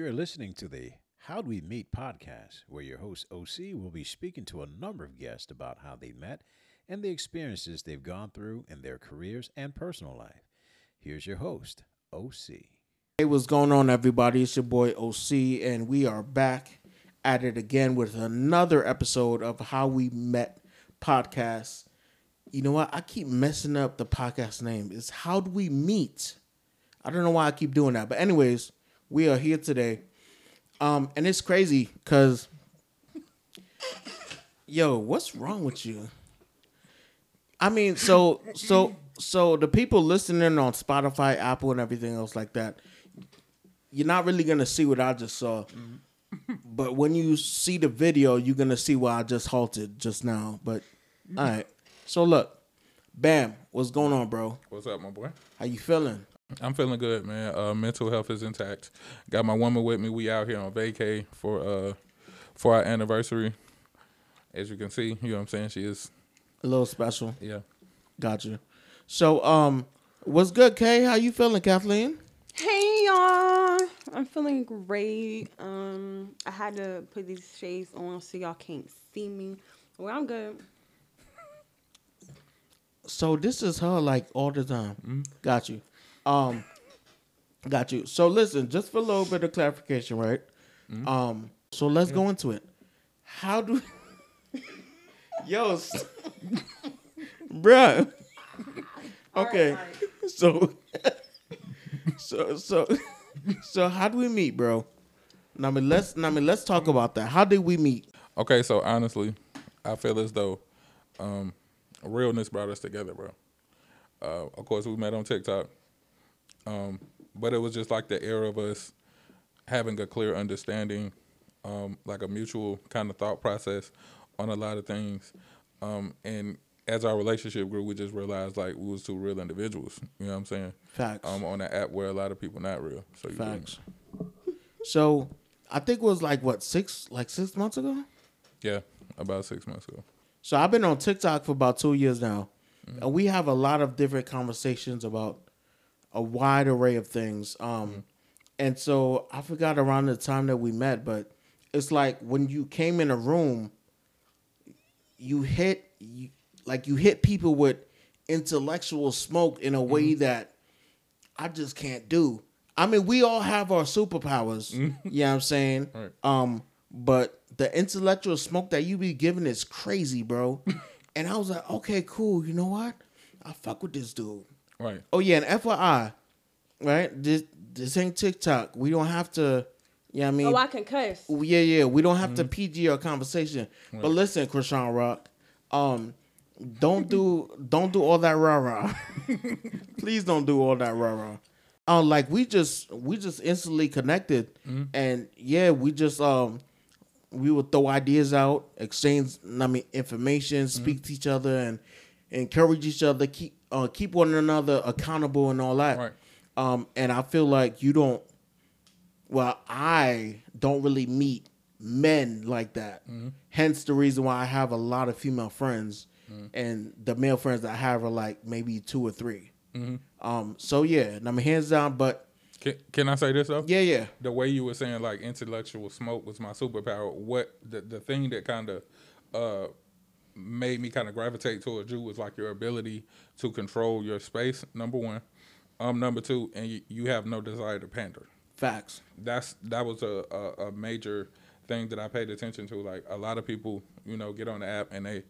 You're listening to the How Do We Meet podcast, where your host OC will be speaking to a number of guests about how they met and the experiences they've gone through in their careers and personal life. Here's your host, OC. Hey, what's going on, everybody? It's your boy OC, and we are back at it again with another episode of How We Met podcast. You know what? I keep messing up the podcast name. It's How Do We Meet? I don't know why I keep doing that. But, anyways, we are here today. Um, and it's crazy because, yo, what's wrong with you? I mean, so, so, so the people listening on Spotify, Apple, and everything else like that, you're not really gonna see what I just saw. But when you see the video, you're gonna see why I just halted just now. But all right. So look, Bam, what's going on, bro? What's up, my boy? How you feeling? I'm feeling good, man. Uh, mental health is intact. Got my woman with me. We out here on vacay for uh for our anniversary. As you can see, you know what I'm saying. She is, A little special. yeah. Got you. So um, what's good, Kay? How you feeling, Kathleen? Hey y'all, I'm feeling great. Um, I had to put these shades on so y'all can't see me. Well, I'm good. So this is her like all the time. Got you. Um, got you. So listen, just for a little bit of clarification, right? Um, so let's go into it. How do, yo, bruh. Okay, so, so, so, so, how do we meet, bro? Now, me, let's, now, me, let's talk about that. How did we meet? Okay, so honestly, I feel as though um, realness brought us together, bro. Uh, of course, we met on TikTok, um, but it was just like the era of us having a clear understanding, um, like a mutual kind of thought process on a lot of things. Um, and as our relationship grew, we just realized like we was two real individuals. You know what I'm saying? Facts. Um, on an app where a lot of people not real. So you? Facts. So, I think it was like what six, like six months ago. Yeah, about six months ago. So I've been on TikTok for about two years now, and we have a lot of different conversations about a wide array of things. Um, and so I forgot around the time that we met, but it's like when you came in a room, you hit you, like you hit people with intellectual smoke in a way that I just can't do. I mean, we all have our superpowers. You know what I'm saying? Right. Um, but the intellectual smoke that you be giving is crazy, bro. and I was like, okay, cool. You know what? I fuck with this dude. Right. Oh yeah, and FYI, right? This this ain't TikTok. We don't have to. Yeah, I mean, Oh, I can cuss. yeah, yeah. We don't have to PG our conversation. But listen, Krishan Rock, um, don't do don't do all that rah rah. Please don't do all that rah rah. Um, like we just we just instantly connected, and yeah, we just um we would throw ideas out, exchange I mean information, speak to each other, and encourage each other, keep uh, keep one another accountable and all that. Right. Um, and I feel like you don't well, I don't really meet men like that. Mm. Hence the reason why I have a lot of female friends, and the male friends that I have are like maybe two or 3 Mm. Um, so yeah, and I'm hands down, but Can, can I say this though? yeah, yeah, the way you were saying like intellectual smoke was my superpower. What the the thing that kind of uh made me kind of gravitate towards you was like your ability to control your space. Number one, um, number two, and you, you have no desire to pander. facts. That's that was a, a a major thing that I paid attention to. Like a lot of people, you know, get on the app and they,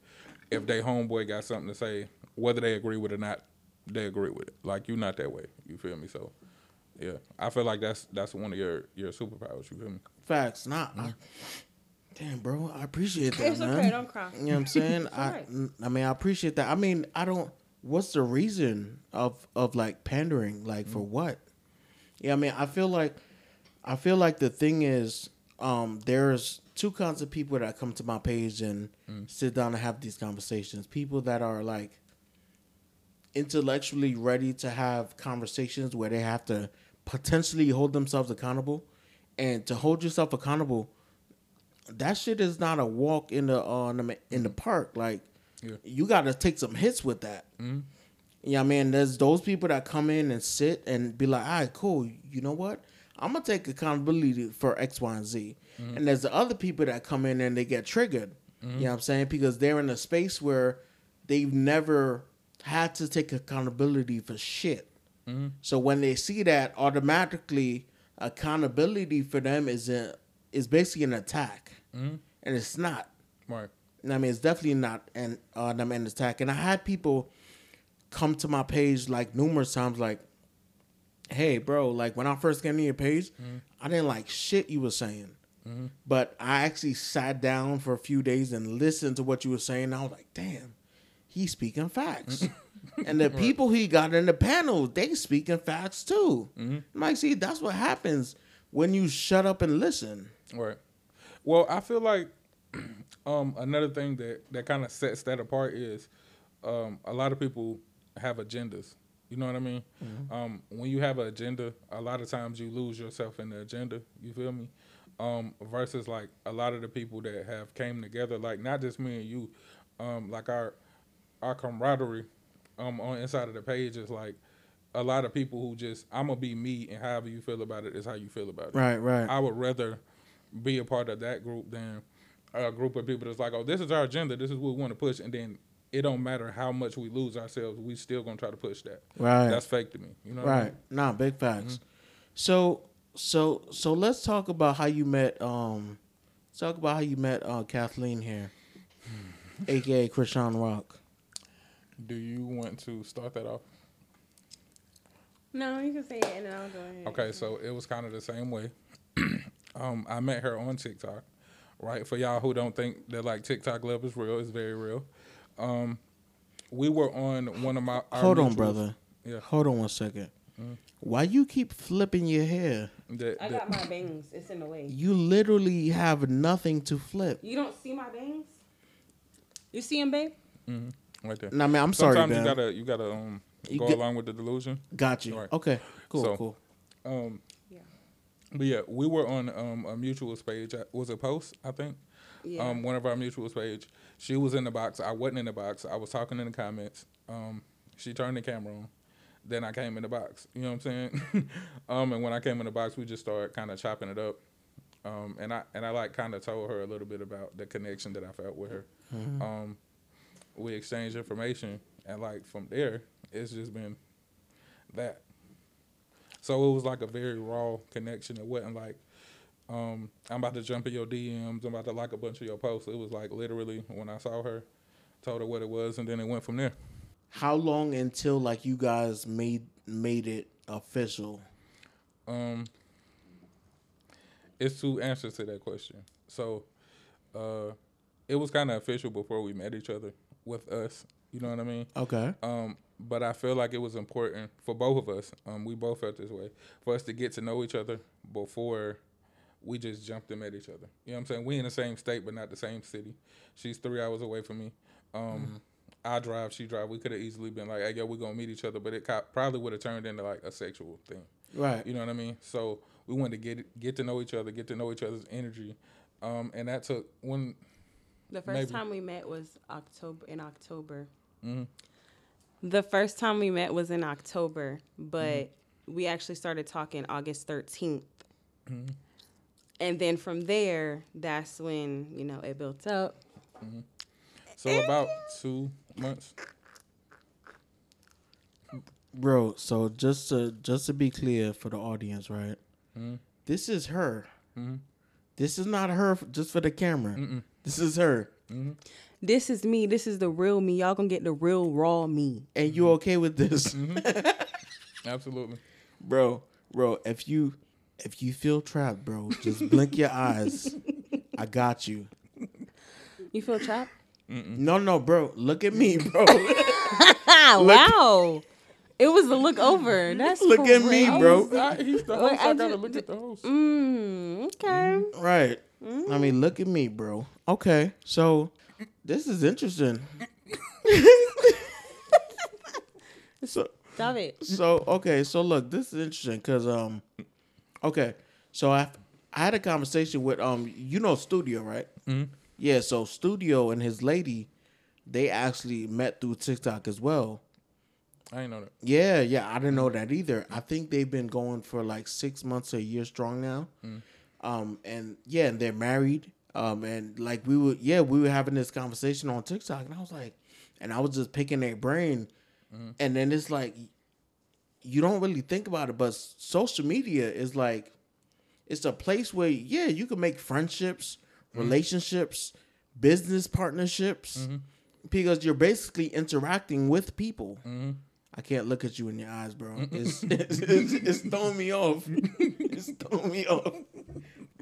if they homeboy got something to say, whether they agree with it or not, they agree with it. Like you're not that way. You feel me? So. Yeah, I feel like that's that's one of your your superpowers. You feel me? Facts. Not. I, damn, bro, I appreciate that, It's man. okay, don't cry. You know what I'm saying? I, alright. I mean, I appreciate that. I mean, I don't. What's the reason of of like pandering? Like for what? Yeah, I mean, I feel like, I feel like the thing is, um, there's two kinds of people that come to my page and sit down and have these conversations. People that are like intellectually ready to have conversations where they have to potentially hold themselves accountable, and to hold yourself accountable that shit is not a walk in the uh, in the, the mm-hmm. park. Like Yeah. you got to take some hits with that. Mm-hmm. Yeah, I mean, there's those people that come in and sit and be like, "All right, cool. You know what? I'm gonna take accountability for X, Y, and Z. Mm-hmm. And there's the other people that come in and they get triggered. You know what I'm saying? Because they're in a space where they've never had to take accountability for shit. So when they see that, automatically accountability for them is a, is basically an attack, Mm-hmm. and it's not. Right. I mean, it's definitely not an uh, them attack. And I had people come to my page like numerous times, like, "Hey, bro, like when I first came to your page, mm-hmm. I didn't like shit you were saying, mm-hmm. but I actually sat down for a few days and listened to what you were saying. And I was like, damn, he's speaking facts." and the people he got in the panel, they speaking facts too. I'm like, see, that's what happens when you shut up and listen. Right. Well, I feel like um, another thing that, that kind of sets that apart is um, a lot of people have agendas. You know what I mean? Um, when you have an agenda, a lot of times you lose yourself in the agenda. You feel me? Um, versus like a lot of the people that have came together, like not just me and you, um, like our our camaraderie um, on inside of the page is like a lot of people who just I'm gonna be me, and however you feel about it is how you feel about it. Right, right. I would rather be a part of that group than a group of people that's like, oh, this is our agenda, this is what we want to push, and then it don't matter how much we lose ourselves, we still gonna try to push that. Right. That's fake to me. You know. What I Right. mean? Nah, big facts. So so so let's talk about how you met um let's talk about how you met uh Kathleen here. AKA Krishan Rock. Do you want to start that off? No, you can say it and then I'll go ahead. Okay, so it was kind of the same way. Um, I met her on TikTok, right? For y'all who don't think that like TikTok love is real, it's very real. Um, we were on one of my. our Hold on, mutuals. brother. Yeah. Hold on one second. Why you keep flipping your hair? That, I that- got my bangs. It's in the way. You literally have nothing to flip. You don't see my bangs? You see them, babe? right there. Nah, man, I'm sorry, Sometimes you gotta you gotta um You go get- along with the delusion. Got you. Right. Okay. Cool, So- cool. Um, Yeah. But yeah, we were on um a mutuals page. Was it post? I think. Yeah. Um, one of our mutuals page. She was in the box. I wasn't in the box. I was talking in the comments. Um, she turned the camera on. Then I came in the box. You know what I'm saying? um, and when I came in the box, we just started kind of chopping it up. Um, and I and I like kind of told her a little bit about the connection that I felt with her. Um, we exchanged information, and like from there, it's just been that. So it was like a very raw connection. It wasn't like um, I'm about to jump in your DMs. I'm about to like a bunch of your posts. It was like literally when I saw her, told her what it was, and then it went from there. How long until like you guys made made it official? Um, it's two answers to that question. So, uh, it was kind of official before we met each other with us. You know what I mean? Okay. Um, but I feel like it was important for both of us. Um, we both felt this way for us to get to know each other before we just jumped and met each other. You know what I'm saying? We in the same state, but not the same city. She's three hours away from me. Um, I drive, she drive. We could have easily been like, "Hey, yo, we're gonna meet each other," but it co- probably would have turned into like a sexual thing. Right. You know what I mean? So we wanted to get get to know each other, get to know each other's energy, um, and that took when The first Maybe. time we met was October in October. Mhm. The first time we met was in October, but mm-hmm. we actually started talking August 13th. Mm-hmm. And then from there, that's when, you know, it built up. Mm-hmm. so about two months. Bro, so just to just to be clear for the audience, right? Mm-hmm. This is her. This is not her f- just for the camera. This is her. This is me. This is the real me. Y'all gonna get the real raw me. And you mm-hmm. okay with this? Mm-hmm. Absolutely. bro, bro, if you if you feel trapped, bro, just blink your eyes. I got you. You feel trapped? No, no, bro. Look at me, bro. Wow. It was the look over. That's Look at me, bro. I, he's the Wait, host. I I, gotta ju- look at the host. Mm, okay. Mm, right. I mean, mm. look at me, bro. Okay. So this is interesting. so Stop it. so okay, so look, this is interesting because um, okay, so I I had a conversation with um, you know, Studio, right? Mm-hmm. Yeah, so Studio and his lady, they actually met through TikTok as well, I ain't know that. Yeah, yeah, I didn't know that either. I think they've been going for like six months or a year strong now. Um, and yeah, and they're married. Um, and like we were, yeah, we were having this conversation on TikTok, and I was like, and I was just picking their brain, mm-hmm. and then it's like, you don't really think about it, but social media is like, it's a place where yeah, you can make friendships, mm-hmm. relationships, business partnerships, mm-hmm. because you're basically interacting with people. I can't look at you in your eyes, bro. It's it's, it's, it's throwing me off. It's throwing me off.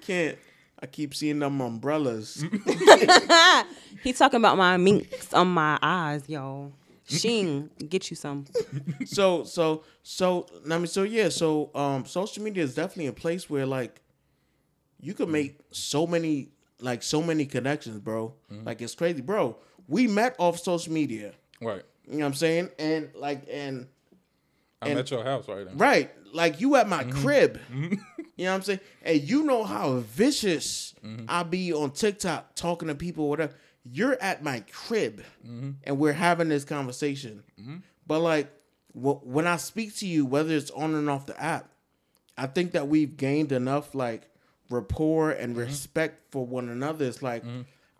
Can't. I keep seeing them umbrellas. He talking about my minks on my eyes, y'all. Shing, get you some. so so so I mean so yeah so um social media is definitely a place where like you can make so many like so many connections, bro. Mm-hmm. Like it's crazy, bro. We met off social media. Right. You know what I'm saying? And like and I'm And- at your house right now. Right. Like you at my mm-hmm. crib. Mm-hmm. You know what I'm saying? And you know how vicious mm-hmm. I be on TikTok talking to people whatever. You're at my crib mm-hmm. and we're having this conversation. Mm-hmm. But like wh- when I speak to you, whether it's on and off the app, I think that we've gained enough like rapport and respect for one another. It's like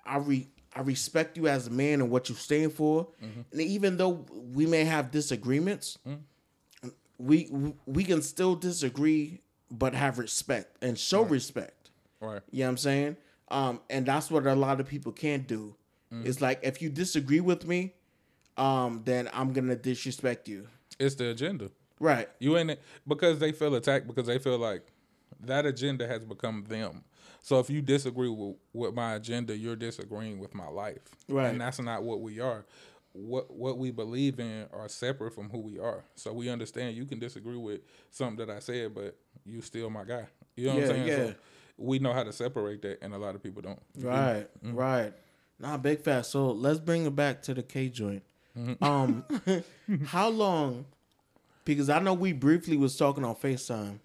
I re I respect you as a man and what you stand for. And even though we may have disagreements, we we can still disagree but have respect and show respect. Right. You know what I'm saying? Um, and that's what a lot of people can't do. It's like if you disagree with me, um, then I'm gonna disrespect you. It's the agenda. Right. You ain't because they feel attacked because they feel like that agenda has become them. So if you disagree with, with my agenda, you're disagreeing with my life. Right. And that's not what we are. What what we believe in are separate from who we are. So we understand you can disagree with something that I said, but you still my guy. You know what Yeah, I'm saying? yeah. So we know how to separate that and a lot of people don't. Right. Right. Nah, big fat. So let's bring it back to the K joint. Um, how long? Because I know we briefly was talking on Facetime.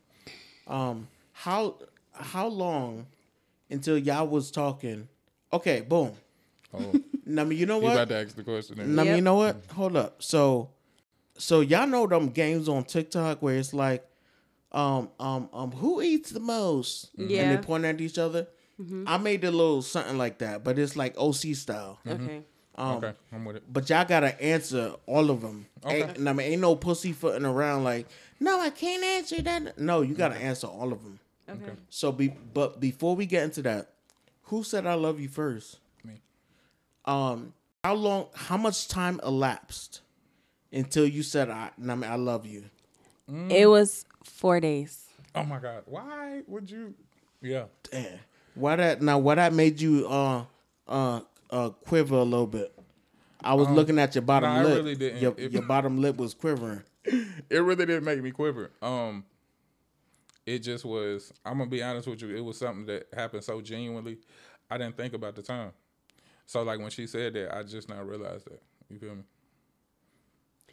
Um, how how long until y'all was talking? Okay, boom. Oh, Now, you know what? you what? about to ask the question. there. Now, you Yep. know what? Hold up. So, so y'all know them games on TikTok where it's like, um, um, um, who eats the most? And Yeah. they point at each other. I made a little something like that, but it's like OC style. Okay. Um, okay, I'm with it. But y'all gotta answer all of them. Okay. Ain't, and I mean, ain't no pussyfooting around like, no, I can't answer that. No, you gotta answer all of them. Okay. So, be but before we get into that, who said I love you first? Me. Um, how long? How much time elapsed until you said I? I, mean, I love you. It was four days. Oh my God. Why would you? Yeah. Damn. Why that? Now, why that made you uh uh uh quiver a little bit? I was looking at your bottom Um, nah, I lip. really didn't. Your, It- your bottom lip was quivering. it really didn't make me quiver. Um, it just was. I'm gonna be honest with you. It was something that happened so genuinely. I didn't think about the time. So like when she said that, I just now realized that. You feel me?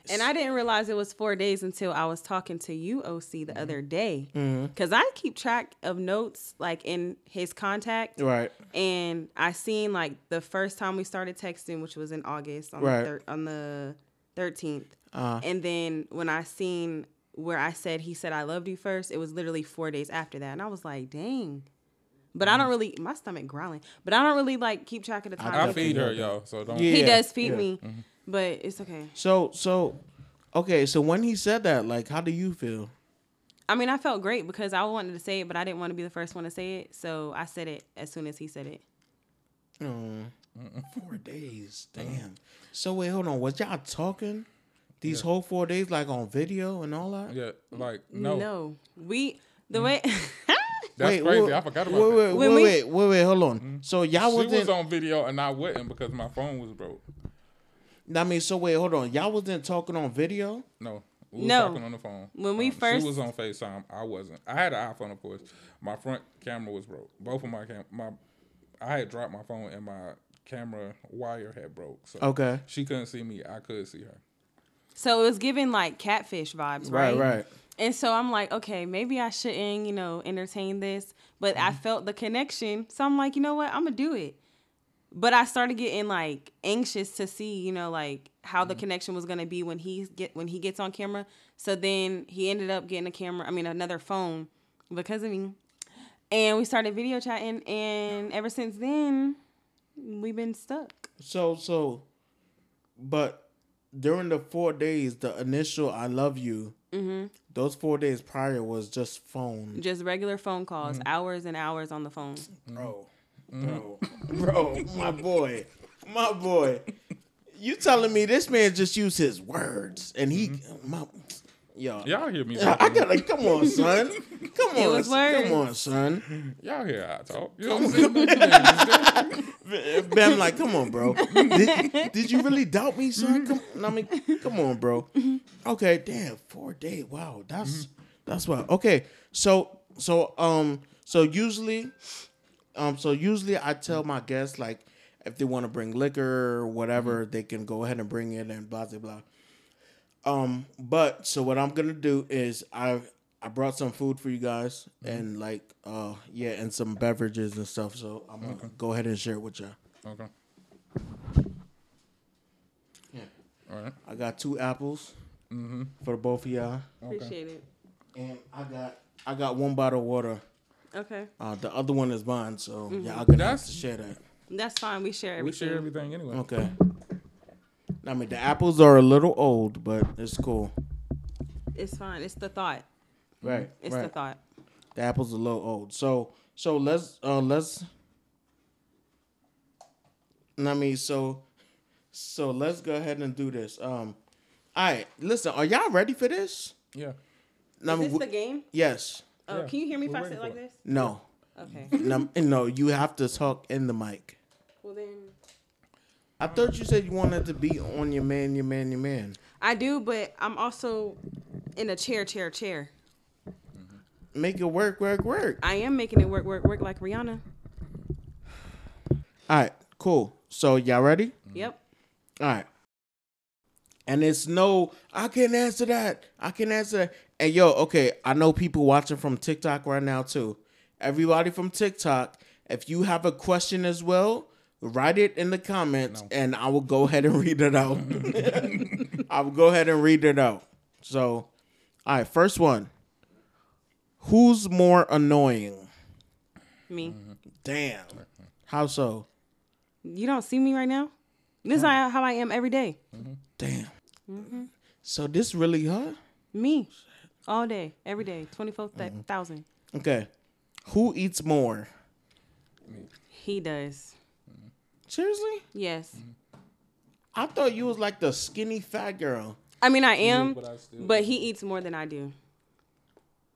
And I didn't realize it was four days until I was talking to you, OC, the other day. Because I keep track of notes like in his contact. Right. And I seen like the first time we started texting, which was in August on Right. the thir- on the thirteenth. Uh, And then when I seen where I said he said I loved you first, it was literally four days after that, and I was like, dang. But I don't really my stomach growling. But I don't really like keep track of the time. I definitely feed her, know y'all. So don't. Yeah. he does feed yeah. me, mm-hmm. But it's okay. So so, okay. So when he said that, like, how do you feel? I mean, I felt great because I wanted to say it, but I didn't want to be the first one to say it, so I said it as soon as he said it. Oh, four days. Damn. So wait, hold on. Was y'all talking these whole four days, like on video and all that? Yeah. Like no. No, we the way. Mm. That's Wait, crazy. wait, I forgot about wait, that. Wait, wait, wait, wait, wait, hold on. Mm-hmm. So y'all she wasn't. was on video and I wouldn't because my phone was broke. I mean, so wait, hold on. Y'all wasn't talking on video. No. We was No. talking on the phone. When we Um, first- she was on FaceTime. I wasn't. I had an iPhone, of course. My front camera was broke. Both of my cam, my, I had dropped my phone and my camera wire had broke. So Okay. she couldn't see me. I could see her. so it was giving like catfish vibes, Right, right? right. And so I'm like, okay, maybe I shouldn't, you know, entertain this, but I Mm-hmm. felt the connection, so I'm like, you know what, I'm gonna do it. But I started getting like anxious to see, you know, like how the connection was gonna be when he get when he gets on camera. So then he ended up getting a camera, I mean another phone because of me. And we started video chatting and ever since then we've been stuck. So so, but during the four days, the initial "I love you," Mm-hmm. those four days prior was just phone. Just regular phone calls, hours and hours on the phone. Bro, bro, mm-hmm. bro, my boy, my boy. You telling me this man just used his words and he, mm-hmm. my, yo, Y'all hear me? I talking. gotta come on, son. Come It on, was son. come words. on, son. Y'all hear I talk? You know what I'm saying? Ben, like, come on, bro. Did, did you really doubt me, son? Mm-hmm. Come, I mean, come on, bro. Okay, damn, four day. Wow, that's that's what. Okay, so so um so usually, um so usually I tell my guests like if they want to bring liquor or whatever, they can go ahead and bring it and blah blah blah. Um, but so what I'm gonna do is I I brought some food for you guys and like uh yeah and some beverages and stuff. So I'm gonna go ahead and share it with y'all. Okay. Yeah. All right. I got two apples mm-hmm. for both of y'all, Appreciate it. and I got I got one bottle of water. Okay. Uh, the other one is mine, so Mm-hmm. y'all gonna have to share that. That's fine. We share We everything. share everything anyway. Okay. I mean, the apples are a little old, but it's cool. It's fine. It's the thought. Right. It's right. the thought. The apple's are a little old. So so let's uh let's I mean so so let's go ahead and do this. Um all right, listen, are y'all ready for this? Yeah. I Is this w- the game? yes. Oh, Yeah. can you hear me if We're I waiting sit like it. this? No. Okay. no, no, you have to talk in the mic. Well then, I thought you said you wanted to be on your man, your man, your man. I do, but I'm also in a chair, chair, chair. Mm-hmm. Make it work, work, work. I am making it work, work, work like Rihanna. All right, cool. So y'all ready? Yep. All right. And it's no, I can't answer that. I can answer that. And yo, okay, I know people watching from TikTok right now too. Everybody from TikTok, if you have a question as well, write it in the comments and I will go ahead and read it out. I will go ahead and read it out. So, all right, first one. Who's more annoying? Me. Damn. How so? You don't see me right now. This is how how I am every day. Mm-hmm. Damn. Mm-hmm. So this really her? Me, all day, every day, twenty four thousand. Okay. Who eats more? He does. Mm-hmm. Seriously? Yes. I thought you was like the skinny fat girl. I mean, I am, but I still- but he eats more than I do.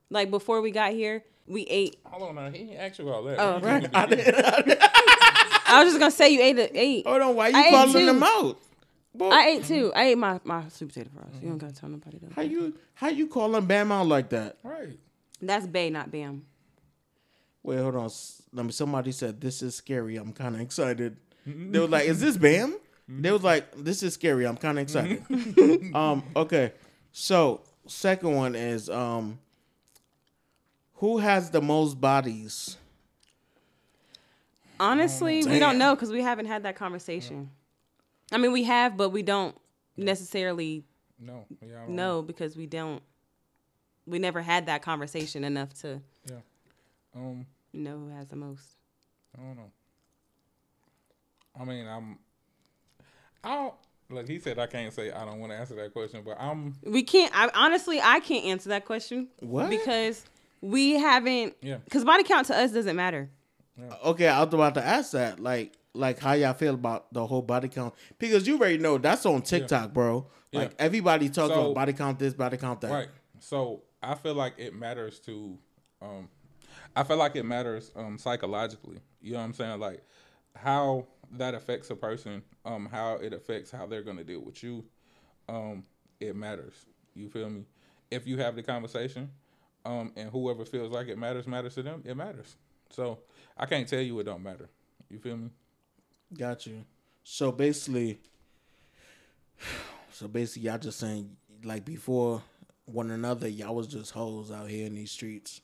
Like before we got here, we ate. Hold on now. He ain't ask you all that. Oh, Right? I need to- didn't- I was just gonna say you ate a, ate. Hold on, why you I ate calling too. them out? Boy, I ate too. I ate my my sweet potato fries. You don't gotta tell nobody though. how you how you calling Bam out like that? Right. That's Bay, not Bam. Wait, hold on. Let me. Somebody said this is scary. I'm kind of excited. They was like, "Is this Bam?" They was like, "This is scary. I'm kind of excited." um. Okay. So second one is um. Who has the most bodies? Honestly, we Damn. don't know because we haven't had that conversation. I mean, we have, but we don't necessarily No. Yeah. I don't know because we don't. We never had that conversation enough to Yeah. Um. know who has the most. I don't know. I mean, I'm. I don't. Like he said, I can't say I don't want to answer that question, but I'm. We can't. I honestly, I can't answer that question What? because we haven't. Yeah. Because body count to us doesn't matter. Okay, I was about to ask that. Like, like how y'all feel about the whole body count? Because you already know that's on TikTok, bro. Like Yeah. everybody talking So- about body count this, body count that. Right. So I feel like it matters to. Um, I feel like it matters um psychologically. You know what I'm saying? Like how that affects a person. Um, how it affects how they're gonna deal with you. Um, it matters. You feel me? If you have the conversation, um, and whoever feels like it matters matters to them, it matters. So I can't tell you it don't matter. You feel me? Got you. So basically, so basically, y'all just saying like before one another, y'all was just hoes out here in these streets.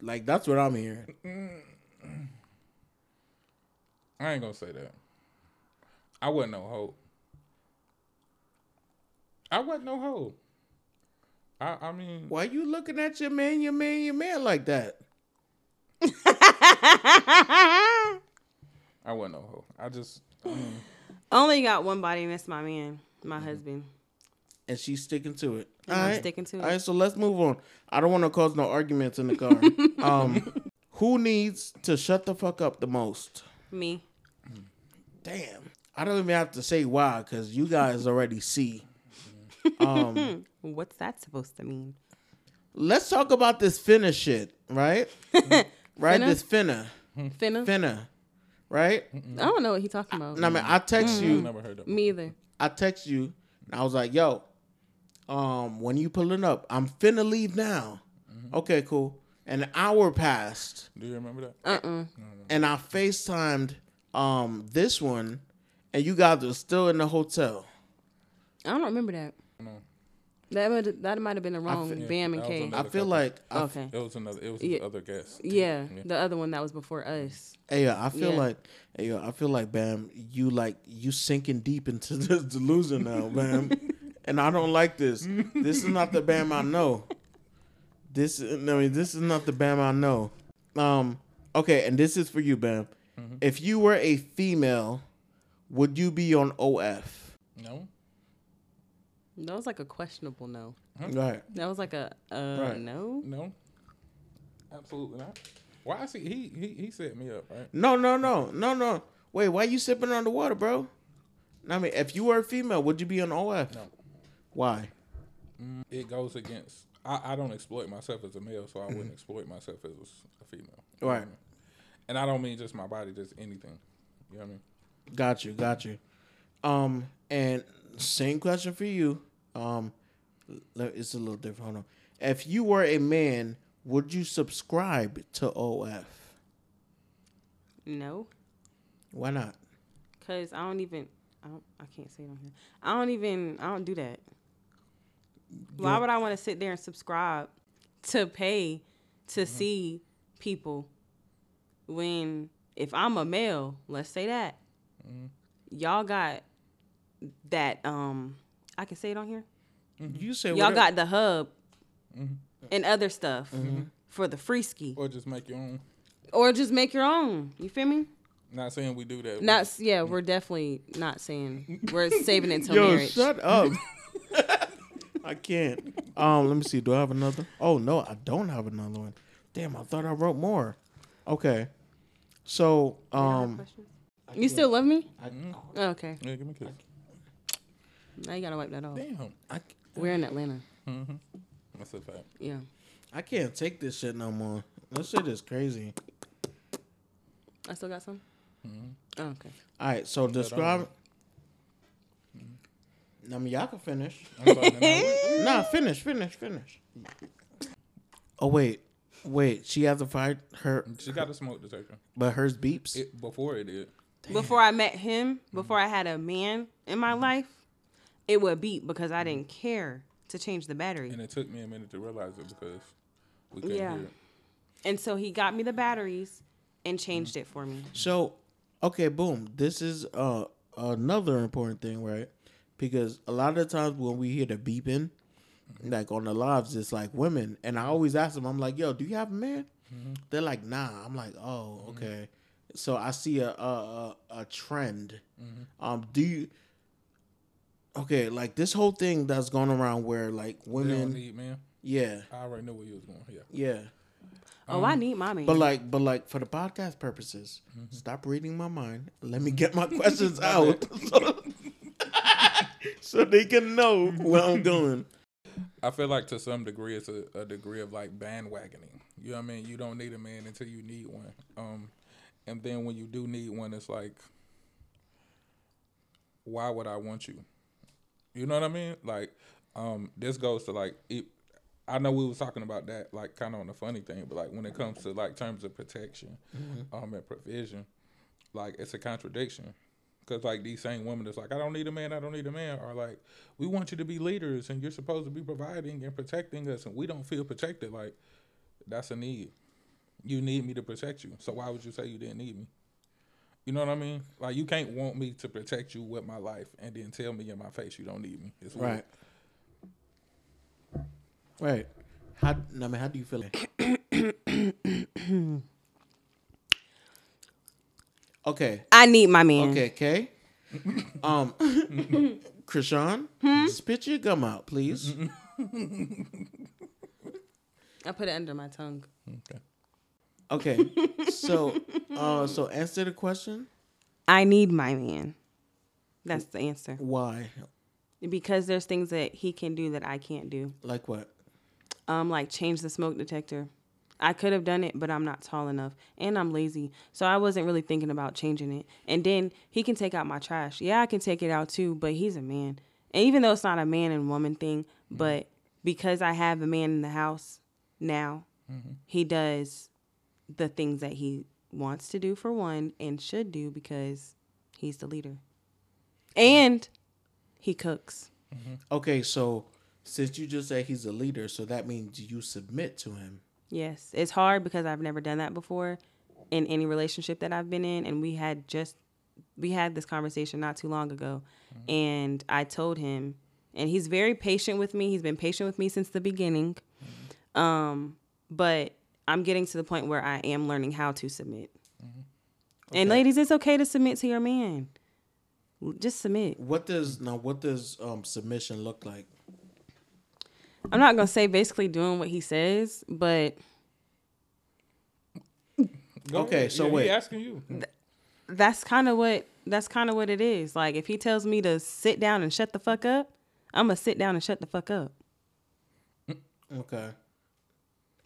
Like that's what I'm hearing. I ain't gonna say that. I wasn't no hoe. I wasn't no hoe. I I mean, Why you looking at your man, your man, your man like that? I wasn't no hoe. I just I mean, only got one body, and that's my man, my husband. And she's sticking to it. And All I'm right. sticking to it. All right, so let's move on. I don't want to cause no arguments in the car. um, who needs to shut the fuck up the most? Me. Damn. I don't even have to say why because you guys already see. Um, What's that supposed to mean? let's talk about this finna shit, right? right, Finna? this finna, Finna? finna, right? I don't know what he talking about. And I mean, I text I you, never heard that. Me either. I text you, and I was like, "Yo, um, when you pulling up, I'm finna leave now." Okay, cool. An hour passed, Do you remember that? Uh-uh. and I FaceTimed um this one, and you guys are still in the hotel. I don't remember that. No. That might that might have been the wrong feel- Bam and that was K. another- I feel couple. like, I, Okay. It was another. It was Yeah. the other guest. Yeah, Yeah. the other one that was before us. hey, I feel Yeah. like, hey, I feel like, Bam, you like you sinking deep into this delusion now, Bam, and I don't like this. This is not the Bam I know. This, I mean, this is not the Bam I know. Um, okay, and this is for you, Bam. If you were a female, would you be on OF? No. That was like a questionable no. Right. That was like a uh Right. no. No. Absolutely not. Why is he he he, he set me up, right? No, no, no, no, no. Wait, why you sipping on the water, bro? I mean, if you were a female, would you be on OF? No. Why? It goes against. I, I don't exploit myself as a male, so I wouldn't exploit myself as a female. You know what I Right. mean? And I don't mean just my body, just anything. You know what I mean? Got you, got you. Um, and same question for you. Um, it's a little different. Hold on. If you were a man, would you subscribe to OF? No. Why not? Cause I don't even I don't I can't say it on here. I don't even I don't do that. Why would I want to sit there and subscribe to pay to Mm-hmm. see people when if I'm a male, let's say that. Mm-hmm. Y'all got that um I can say it on here. You say Y'all whatever. got the hub Mm-hmm. and other stuff for the free ski. Or just make your own. Or just make your own. You feel me? Not saying we do that. Not s- yeah, we're definitely not saying we're saving it till Yo, marriage. shut up. I can't. Um, let me see. Do I have another? Oh no, I don't have another one. Damn, I thought I wrote more. Okay. So, um, You still love me? I, Oh, okay. Yeah, give me a kiss. Now you gotta wipe that off. Damn. I, We're in Atlanta. Mm-hmm. That's a fact. Yeah. I can't take this shit no more. This shit is crazy. I still got some? Mm-hmm. Oh, okay. All right, so um, describe. Mm-hmm. I mean, y'all can finish. I'm Nah, finish, finish, finish. Oh wait, wait. She hasn't fired her, she got a smoke detector. but hers beeps. It, before it did. Before I met him, before I had a man in my life, it would beep because I mm-hmm. didn't care to change the battery. And it took me a minute to realize it because we couldn't Yeah. hear it. And so he got me the batteries and mm-hmm. changed it for me. So, okay, boom. This is uh another important thing, right? Because a lot of the times when we hear the beeping, mm-hmm. like on the lives, it's like women, and I always ask them, I'm like, "Yo, do you have a man?" They're like, "Nah." I'm like, "Oh, okay." So I see a a, a, a trend. Um, do you? Okay, like this whole thing that's going around where like They don't women, need man. yeah, I already knew where you was going. Yeah. yeah. Oh, I need my man. But like, but like for the podcast purposes, stop reading my mind. Let me get my questions out, so, so they can know where I'm going. I feel like to some degree it's a, a degree of like bandwagoning. You know what I mean? You don't need a man until you need one. Um, and then when you do need one, it's like, why would I want you? You know what I mean? Like, um, this goes to like, it, I know we was talking about that like kind of on the funny thing, but like when it comes to like terms of protection, um, and provision, like it's a contradiction. Cause like these same women that's like, I don't need a man, I don't need a man, are like, we want you to be leaders and you're supposed to be providing and protecting us, and we don't feel protected. Like, that's a need. You need me to protect you. So why would you say you didn't need me? You know what I mean? Like you can't want me to protect you with my life and then tell me in my face you don't need me. It's weird. Right. Right. How I mean, how do you feel? okay. I need my man. Okay, Kay. Um, Krishan, spit your gum out, please. I put it under my tongue. Okay. Okay, so, uh, so answer the question. I need my man. That's the answer. Why? Because there's things that he can do that I can't do. Like what? Um, like change the smoke detector. I could have done it, but I'm not tall enough and I'm lazy. So I wasn't really thinking about changing it. And then he can take out my trash. Yeah, I can take it out too, but he's a man. And even though it's not a man and woman thing, but because I have a man in the house now, he does the things that he wants to do for one and should do because he's the leader. And he cooks. Mm-hmm. Okay, so since you just said he's a leader, so that means you submit to him. Yes, it's hard because I've never done that before in any relationship that I've been in, and we had just we had this conversation not too long ago, mm-hmm. and I told him, and he's very patient with me. He's been patient with me since the beginning, mm-hmm. um, but I'm getting to the point where I am learning how to submit. And Okay. ladies, it's okay to submit to your man. Just submit. What does now? What does um submission look like? I'm not gonna say basically doing what he says, but Okay, so Yeah, he wait. asking you. that's kind of what that's kind of what it is. Like if he tells me to sit down and shut the fuck up, I'm gonna sit down and shut the fuck up. Okay.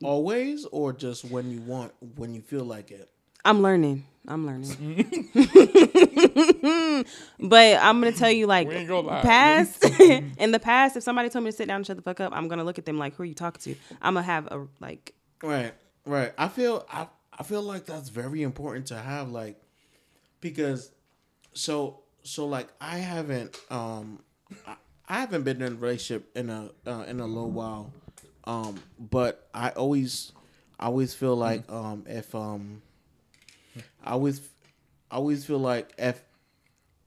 Always, or just when you want, when you feel like it. I'm learning. I'm learning. but I'm gonna tell you, like, We ain't gonna lie. past in the past, if somebody told me to sit down and shut the fuck up, I'm gonna look at them like, who are you talking to? I'm gonna have a like, Right, right. I feel I I feel like that's very important to have like because so so like I haven't um I, I haven't been in a relationship in a uh, in a little while um but I always I always feel like um if um I always I always feel like if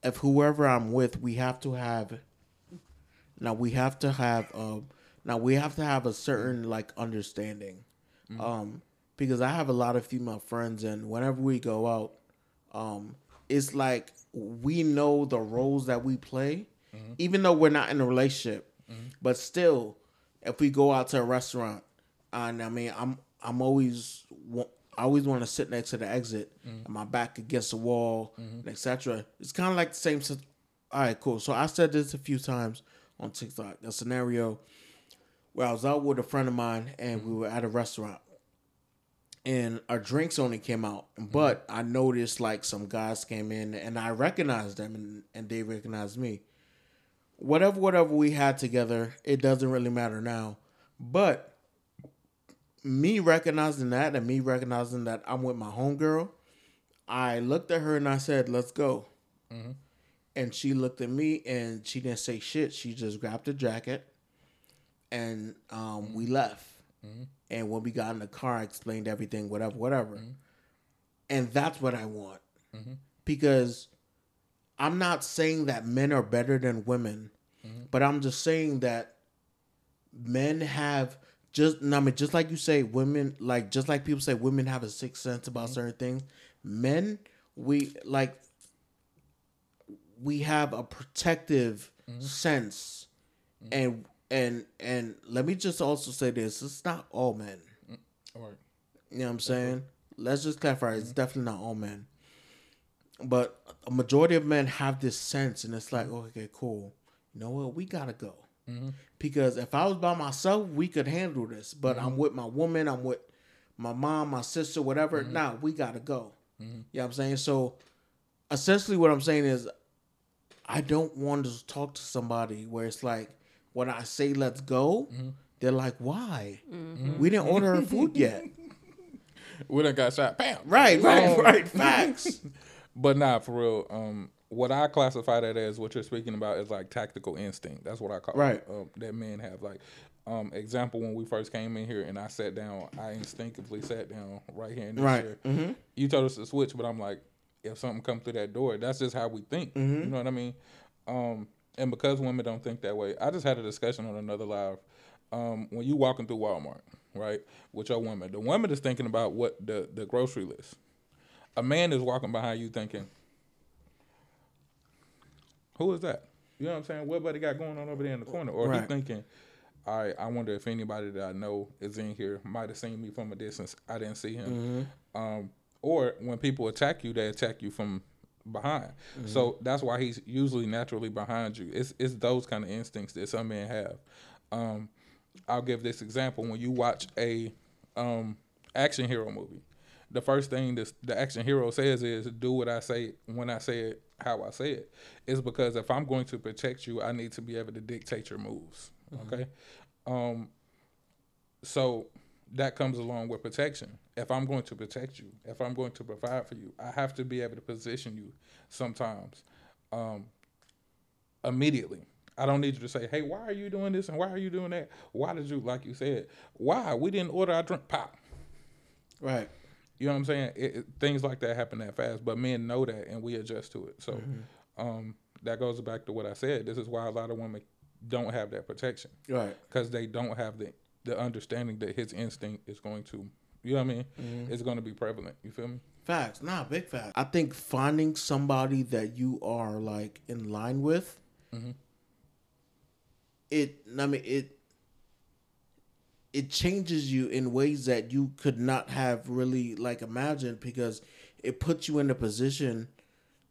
if whoever I'm with we have to have now we have to have um now we have to have a certain like understanding. Um because i have a lot of female friends and whenever we go out um it's like we know the roles that we play even though we're not in a relationship but still if we go out to a restaurant and i mean i'm i'm always I always want to sit next to the exit mm-hmm. and my back against the wall, mm-hmm. and etc. It's kind of like the same. All right, cool. So I said this a few times on TikTok. A scenario where I was out with a friend of mine and we mm-hmm. were at a restaurant and our drinks only came out. But I noticed like some guys came in and I recognized them and, and they recognized me. Whatever, whatever we had together, it doesn't really matter now. But me recognizing that and me recognizing that I'm with my homegirl, I looked at her and I said, let's go. Mm-hmm. And she looked at me and she didn't say shit. She just grabbed a jacket and um, we mm-hmm. left. Mm-hmm. And when we got in the car, I explained everything, whatever, whatever. And that's what I want. Because I'm not saying that men are better than women, mm-hmm. but I'm just saying that men have just I mean, just like you say, women like just like people say women have a sixth sense about mm-hmm. certain things. Men, we like we have a protective mm-hmm. sense. And and and let me just also say this it's not all men. All right. you know what i'm saying? Let's just clarify it's definitely not all men. But a majority of men have this sense and it's like okay cool. You know what? We gotta go. Mm-hmm. Because if i was by myself we could handle this. But i'm mm-hmm. with my woman i'm with my mom my sister whatever. Mm-hmm. Now we gotta go. You know what i'm saying? So essentially what i'm saying is I don't want to talk to somebody where it's like when I say let's go, they're like, why? We didn't order our food yet. We done got shot. Bam. right, right, Um, right. Facts. But nah, for real. Um, what I classify that as, what you're speaking about, is like tactical instinct. That's what I call Right. it. Um, that men have. Like, um, example when we first came in here and I sat down, I instinctively sat down right here in this Right. chair. Mhm. You told us to switch, but I'm like, if something come through that door. That's just how we think. You know what I mean? Um, and because women don't think that way, I just had a discussion on another live. Um, when you walking through Walmart, right, with your woman, the woman is thinking about what the the grocery list. A man is walking behind you thinking, "Who is that?" You know what I'm saying? What buddy got going on over there in the corner? Or he thinking, "All right, I wonder if anybody that I know is in here. Might have seen me from a distance. I didn't see him." Um, or when people attack you, they attack you from behind. So that's why he's usually naturally behind you. It's it's those kind of instincts that some men have. Um, I'll give this example: when you watch a um, action hero movie, the first thing this, the action hero says is, "Do what I say when I say it, how I say it." Is because if I'm going to protect you, I need to be able to dictate your moves. Okay, um, so that comes along with protection. If I'm going to protect you, if I'm going to provide for you, I have to be able to position you sometimes um, immediately. I don't need you to say, "Hey, why are you doing this and why are you doing that? Why did you, like you said, why we didn't order our drink pop?" Right. You know what I'm saying? It, it- things like that happen that fast, but men know that and we adjust to it. So mm-hmm. um, that goes back to what I said. This is why a lot of women don't have that protection Right. because they don't have the the understanding that his instinct is going to, you know what I mean? Mm-hmm. It's going to be prevalent. You feel me? Facts. Nah, big facts. I think finding somebody that you are like in line with, mm-hmm. it. I mean, it. It changes you in ways that you could not have really like imagined because it puts you in a position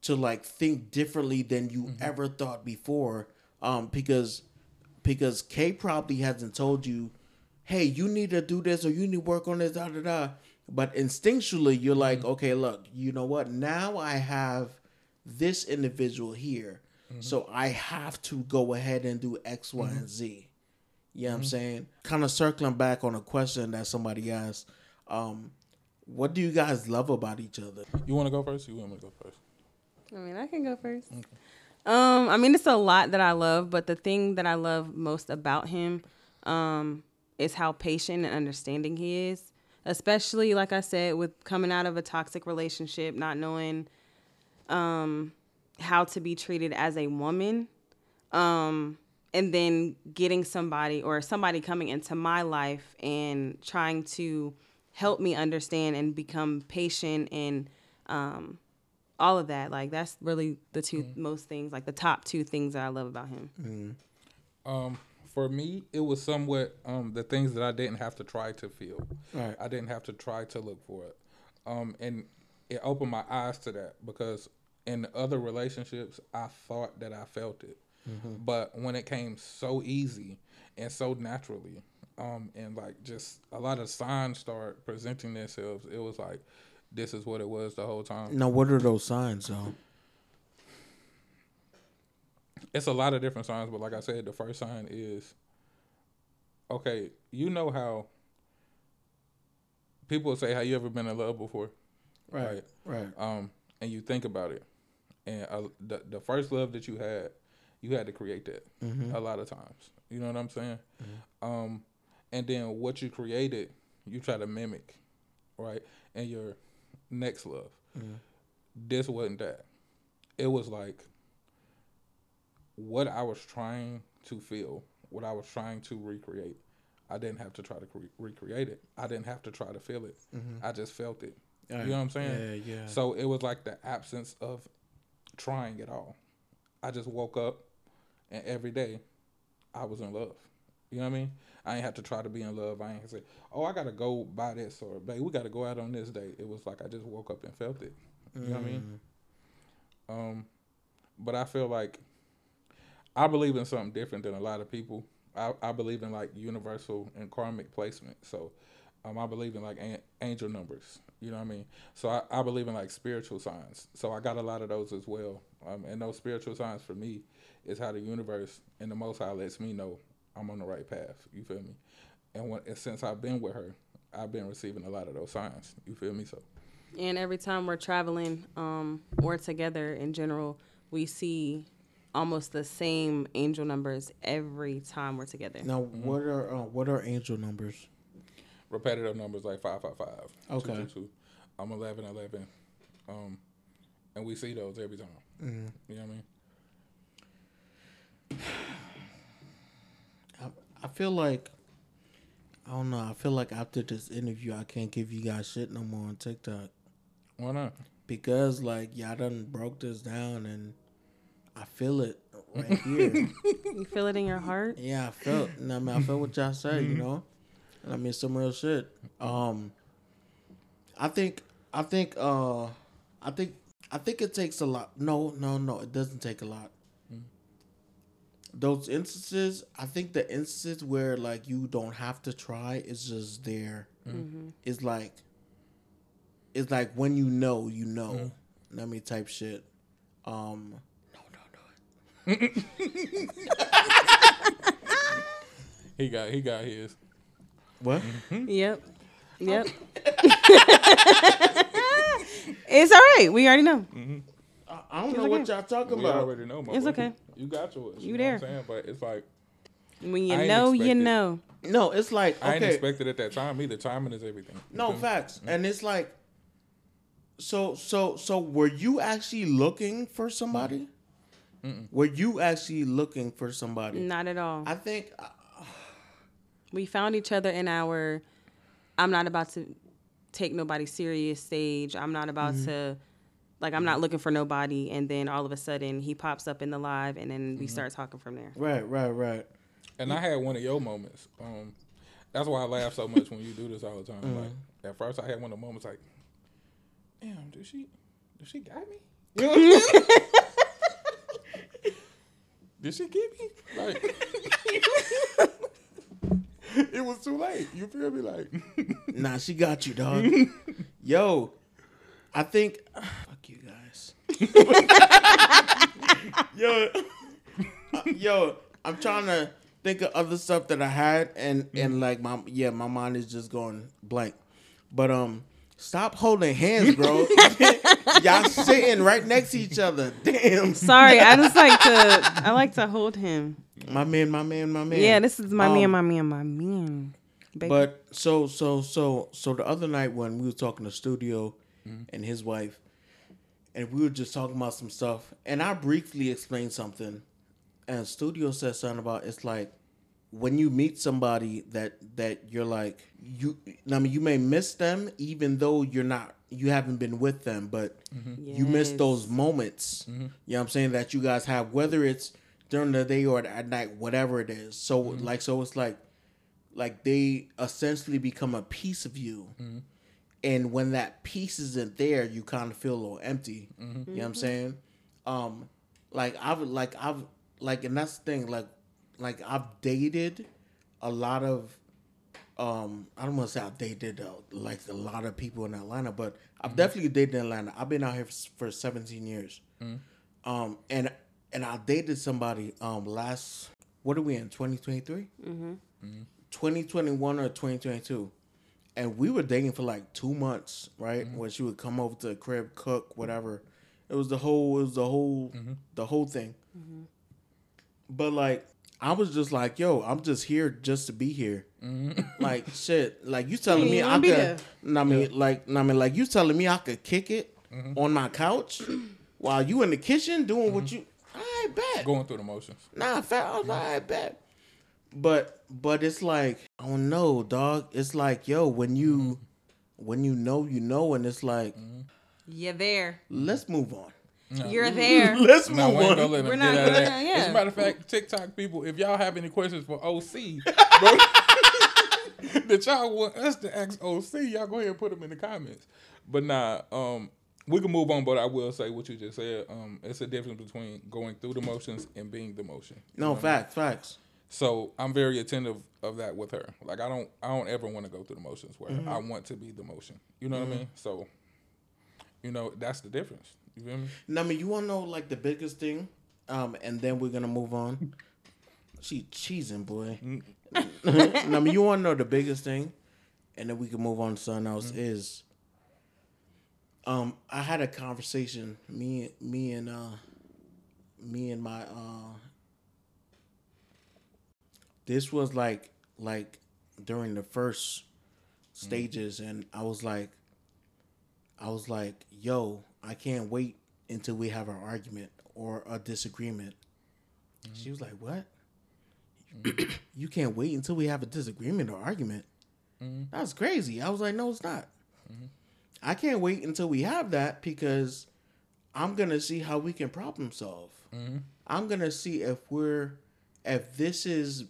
to like think differently than you mm-hmm. ever thought before. Um, because because K probably hasn't told you, hey, you need to do this or you need to work on this, da da da. But instinctually, you're like, mm-hmm. okay, look, you know what? Now I have this individual here, mm-hmm. so I have to go ahead and do X, Y, and Z. You know what I'm saying? Kind of circling back on a question that somebody asked. Um, what do you guys love about each other? You want to go first? You want me to go first? I mean, I can go first. Um, I mean, it's a lot that I love, but the thing that I love most about him, um, is how patient and understanding he is. Especially, like I said, with coming out of a toxic relationship, not knowing, um, how to be treated as a woman, um, and then getting somebody or somebody coming into my life and trying to help me understand and become patient and um, all of that. Like that's really the two most things, like the top two things that I love about him. Um, for me, it was somewhat um, the things that I didn't have to try to feel. Right. I didn't have to try to look for it. Um, and it opened my eyes to that because in other relationships, I thought that I felt it. But when it came so easy and so naturally, um, and like just a lot of signs start presenting themselves, it was like, this is what it was the whole time. Now, what are those signs, though? it's a lot of different signs, but like I said, the first sign is okay. You know how people say, "Have you ever been in love before?" Right. Right. Um, and you think about it, and uh, the the first love that you had, you had to create that mm-hmm. a lot of times. You know what I'm saying? Mm-hmm. Um, and then what you created, you try to mimic, right? And your next love, mm-hmm. this wasn't that. It was like what I was trying to feel, what I was trying to recreate. I didn't have to try to cre- recreate it. I didn't have to try to feel it. I just felt it. You know what I'm saying? Yeah, yeah. So it was like the absence of trying at all. I just woke up and every day I was in love. You know what I mean? I ain't have to try to be in love. I ain't say, oh, I gotta go buy this or babe, we gotta go out on this day. It was like I just woke up and felt it. You know what I mean? Um, but I feel like I believe in something different than a lot of people. I, I believe in like universal and karmic placement. So um, I believe in like an- angel numbers. You know what I mean? So I, I believe in like spiritual signs. So I got a lot of those as well. Um, and those spiritual signs for me is how the universe and the Most High lets me know I'm on the right path. You feel me? And, when, and since I've been with her, I've been receiving a lot of those signs. You feel me? So And every time we're traveling um, or together in general, we see almost the same angel numbers every time we're together. Now, what are uh, what are angel numbers? Repetitive numbers like five five five. Okay. Two, two, two. I'm eleven eleven. Um, and we see those every time. Mm-hmm. You know what I mean? I, I feel like I don't know. I feel like after this interview, I can't give you guys shit no more on TikTok Why not? because like y'all done broke this down and I feel it right here. You feel it in your heart? yeah, I felt. I mean, I felt what y'all said. You know, and I mean some real shit. Um, I think. I think. Uh, I think. I think it takes a lot. No, no, no. It doesn't take a lot. Those instances, I think the instances where like you don't have to try, it's just there. It's like, it's like when you know, you know. Let me type shit. Um, no, don't do it. He got he got his. What? Mm-hmm. Yep. Oh. Yep. it's all right. We already know. Mm-hmm. I, I don't know what y'all talking We about. already know. my It's boy. okay. You got yours. You know what I'm there. saying? But it's like When you I ain't know, you know. No, it's like I ain't okay. expected at that time either. Timing is everything. No feel me? facts, mm-hmm. and it's like, so so so. Were you actually looking for somebody? Were you actually looking for somebody? Not at all. I think we found each other in our I'm not about to take nobody serious stage. I'm not about Mm-hmm. to like I'm not looking for nobody and then all of a sudden he pops up in the live and then Mm-hmm. we start talking from there. right, right, right. And I had one of your moments. Um, that's why I laugh so much when you do this all the time. Mm-hmm. Like at first, I had one of the moments like, "Damn, did she, did she got me? did she get me? Like, it was too late. You feel me? Like, Nah, she got you, dog. Yo, I think. Fuck you guys. yo, yo, I'm trying to think of other stuff that I had, and and like my yeah, my mind is just going blank. But um, stop holding hands, bro. Y'all sitting right next to each other. Damn. Sorry, I just like to I like to hold him. My man, my man, my man. Yeah, this is my Um, man, my man, my man. Baby. But so so so so the other night when we were talking to Studio mm-hmm. and his wife, and we were just talking about some stuff, and I briefly explained something, and Studio said something about it's like when you meet somebody that that you're like you I mean you may miss them even though you're not you haven't been with them, but mm-hmm. you miss those moments. Mm-hmm. You know what I'm saying that you guys have whether it's during the day or at night, whatever it is. So like so it's like like they essentially become a piece of you. And when that piece isn't there, you kind of feel a little empty. You know what I'm saying? Um, like I've like I've like, and that's the thing. Like, like I've dated a lot of. Um, I don't want to say I've dated uh, like a lot of people in Atlanta, but I've definitely dated in Atlanta. I've been out here f- for 17 years. Um, and and I dated somebody um last what are we in 2023? 2021 mm-hmm. or 2022 and we were dating for like two months right? When she would come over to the crib cook whatever. It was the whole it was the whole the whole thing. But like i was just like yo i'm just here just to be here. Like shit like you telling me i could there. I mean like I mean like you telling me i could kick it on my couch while you in the kitchen doing what you i bet going through the motions. Nah, fat. I was like, I bet. But but it's like, I don't know, dog. It's like, yo, when you when you know, you know, and it's like, You're there. let's move on. You're there. Let's No, move we on. We're him not get gonna- that. yeah. As a matter of fact, TikTok people, if y'all have any questions for OC, bro, that y'all want us to ask OC, y'all go ahead and put them in the comments. But nah, um, we can move on. But I will say what you just said. Um, it's a difference between going through the motions and being the motion. You know No, what I mean? facts, facts. So I'm very attentive of that with her. Like I don't, I don't ever want to go through the motions where Mm-hmm. I want to be the motion. You know what I mean? So, you know, that's the difference. You feel me? Now, I mean, you want to know like the biggest thing, um, and then we're gonna move on. She cheesing, boy. now, I mean, you want to know the biggest thing, and then we can move on to something else. Is um, I had a conversation me, me and uh, me and my uh, this was like like during the first stages, and I was like, I was like, yo, I can't wait until we have an argument or a disagreement. She was like, "What? you can't wait until we have a disagreement or argument? That's crazy." I was like, "No, it's not. I can't wait until we have that because I'm gonna see how we can problem solve. Mm-hmm. I'm gonna see if we're if this is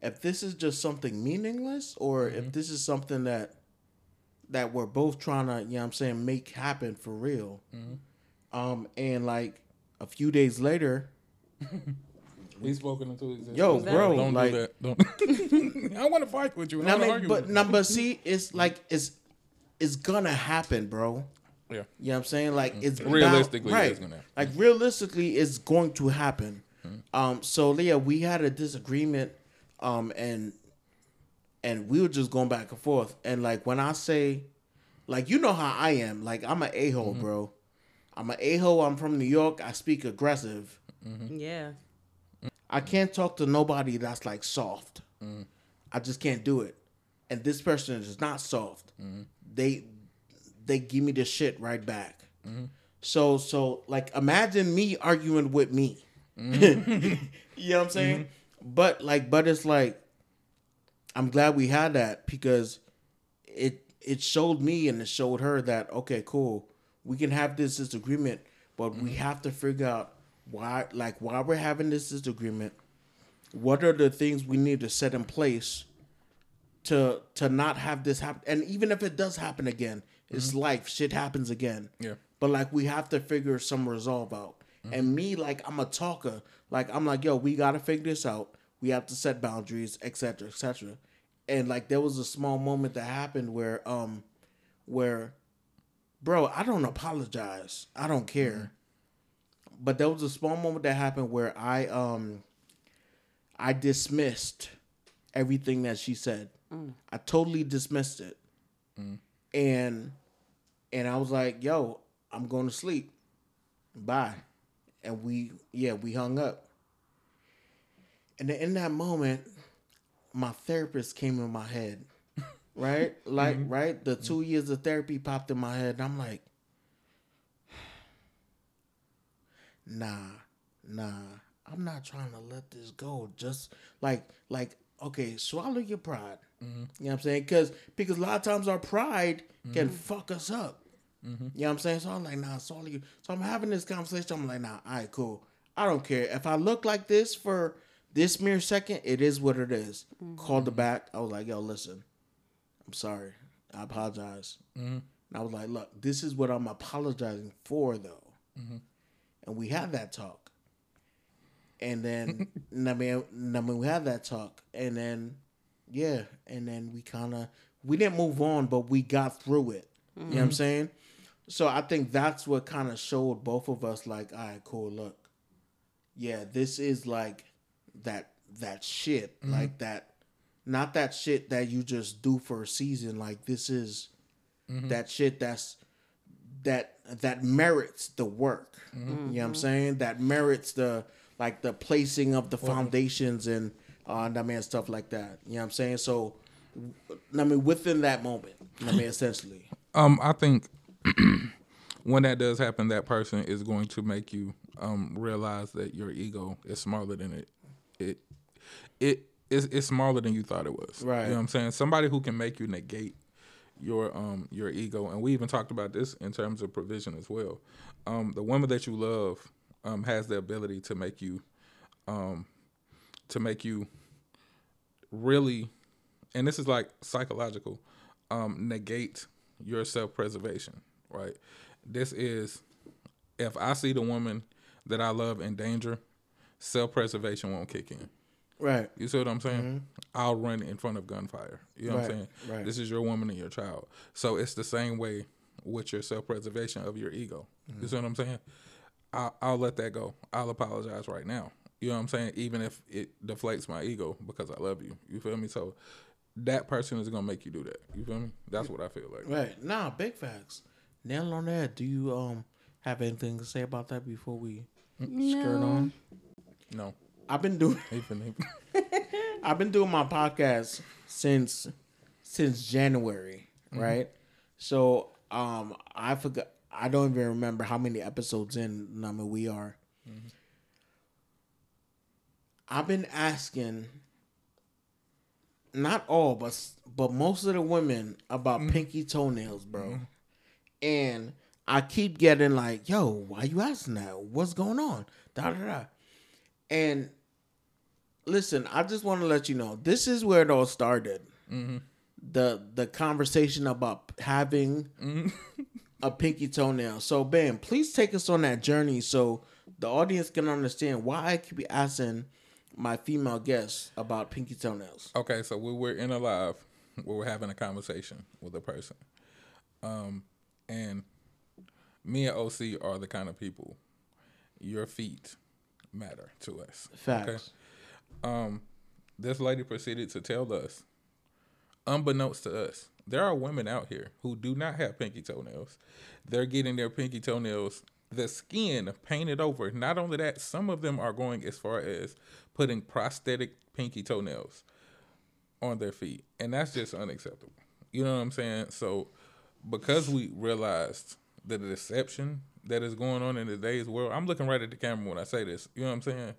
if this is just something meaningless or if mm-hmm. this is something that that we're both trying to, you know what I'm saying, make happen for real. Mm-hmm. Um and like a few days later, He's spoken into existence. Yo, bro, don't like- do that. Don't. I want to fight with you. I I mean, argue but number you. no, but see, it's like it's it's gonna happen, bro. yeah. You know what I'm saying? Like mm-hmm. it's bound- Realistically, right? it's gonna happen. Like realistically, it's going to happen. Mm-hmm. Um, so Leah, we had a disagreement, um, and and we were just going back and forth. And like when I say, like you know how I am, like I'm an a hole, mm-hmm. bro. I'm an a hole. I'm from New York. I speak aggressive. Yeah. I can't talk to nobody that's like soft. I just can't do it. And this person is not soft. They they give me the shit right back. So so like imagine me arguing with me. Mm-hmm. you know what I'm saying? Mm-hmm. But like but it's like I'm glad we had that because it it showed me and it showed her that okay, cool. We can have this disagreement, but we mm-hmm. have to figure out why like why we're having this disagreement. What are the things we need to set in place to to not have this happen? And even if it does happen again, it's life. Shit happens again. Yeah. But like we have to figure some resolve out. And me, like I'm a talker. Like I'm like, yo, we gotta figure this out. We have to set boundaries, etc., etc. And like there was a small moment that happened where, um, where, bro, I don't apologize. I don't care. But there was a small moment that happened where I, um, I dismissed everything that she said. I totally dismissed it. And and I was like, "Yo, I'm going to sleep. Bye." And we yeah, we hung up. And then in that moment, my therapist came in my head. Right? Like, mm-hmm. right? The 2 mm-hmm. years of therapy popped in my head and I'm like, "Nah, nah. I'm not trying to let this go. Just like like okay, swallow your pride. Mm-hmm. You know what I'm saying? Cuz because a lot of times our pride can mm-hmm. fuck us up. Mm-hmm. You know what I'm saying? So I'm like, nah, swallow you. So I'm having this conversation. I'm like, nah, all right, cool. I don't care. If I look like this for this mere second, it is what it is. Called the back. I was like, yo, listen, I'm sorry. I apologize. And I was like, look, this is what I'm apologizing for, though. And we had that talk. And then, and I mean, and I mean, we had that talk. And then, yeah. And then we kind of, we didn't move on, but we got through it. You know what I'm mm-hmm. saying? So I think that's what kind of showed both of us, like, all right, cool, look. Yeah, this is like that that shit. Mm-hmm. Like that not that shit that you just do for a season. Like this is mm-hmm. that shit that's that that merits the work. You know what I'm saying? That merits the like the placing of the foundations and uh I mean stuff like that. You know what I'm saying? So I mean within that moment, I mean essentially. Um, I think when that does happen, that person is going to make you um realize that your ego is smaller than it. It it is it's smaller than you thought it was. Right. You know what I'm saying? Somebody who can make you negate your um your ego, and we even talked about this in terms of provision as well. Um, the woman that you love um has the ability to make you um to make you really and this is like psychological um negate your self-preservation right? This is if i see the woman that i love in danger self-preservation won't kick in. Right. you see what i'm saying? I'll run in front of gunfire. You know what i'm saying? right. this is your woman and your child. So it's the same way with your self-preservation of your ego. You see what i'm saying? I'll, I'll let that go. I'll apologize right now you know what i'm saying even if it deflates my ego because i love you you feel me so that person is gonna make you do that you feel me that's what i feel like Right. Nah, big facts. Nail on that. Do you um have anything to say about that before we skirt on? no I've been doing I've been doing my podcast since since January, right? So um I forgot I don't even remember how many episodes in. I mean, we are. I've been asking, not all, but but most of the women about mm-hmm. pinky toenails, bro. Mm-hmm. And I keep getting like, "Yo, why you asking that? What's going on?" Da da da. And listen, I just want to let you know this is where it all started. Mm-hmm. The the conversation about having a pinky toenail. So, Ben, please take us on that journey so the audience can understand why I keep asking my female guests about pinky toenails. Okay, so we were in a live where we're having a conversation with a person. Um, and me and OC are the kind of people your feet matter to us. Facts. Um, this lady proceeded to tell us, unbeknownst to us, there are women out here who do not have pinky toenails. They're getting their pinky toenails, the skin painted over. Not only that, some of them are going as far as putting prosthetic pinky toenails on their feet. And that's just unacceptable. You know what I'm saying? So, because we realized the deception that is going on in today's world, I'm looking right at the camera when I say this. You know what I'm saying?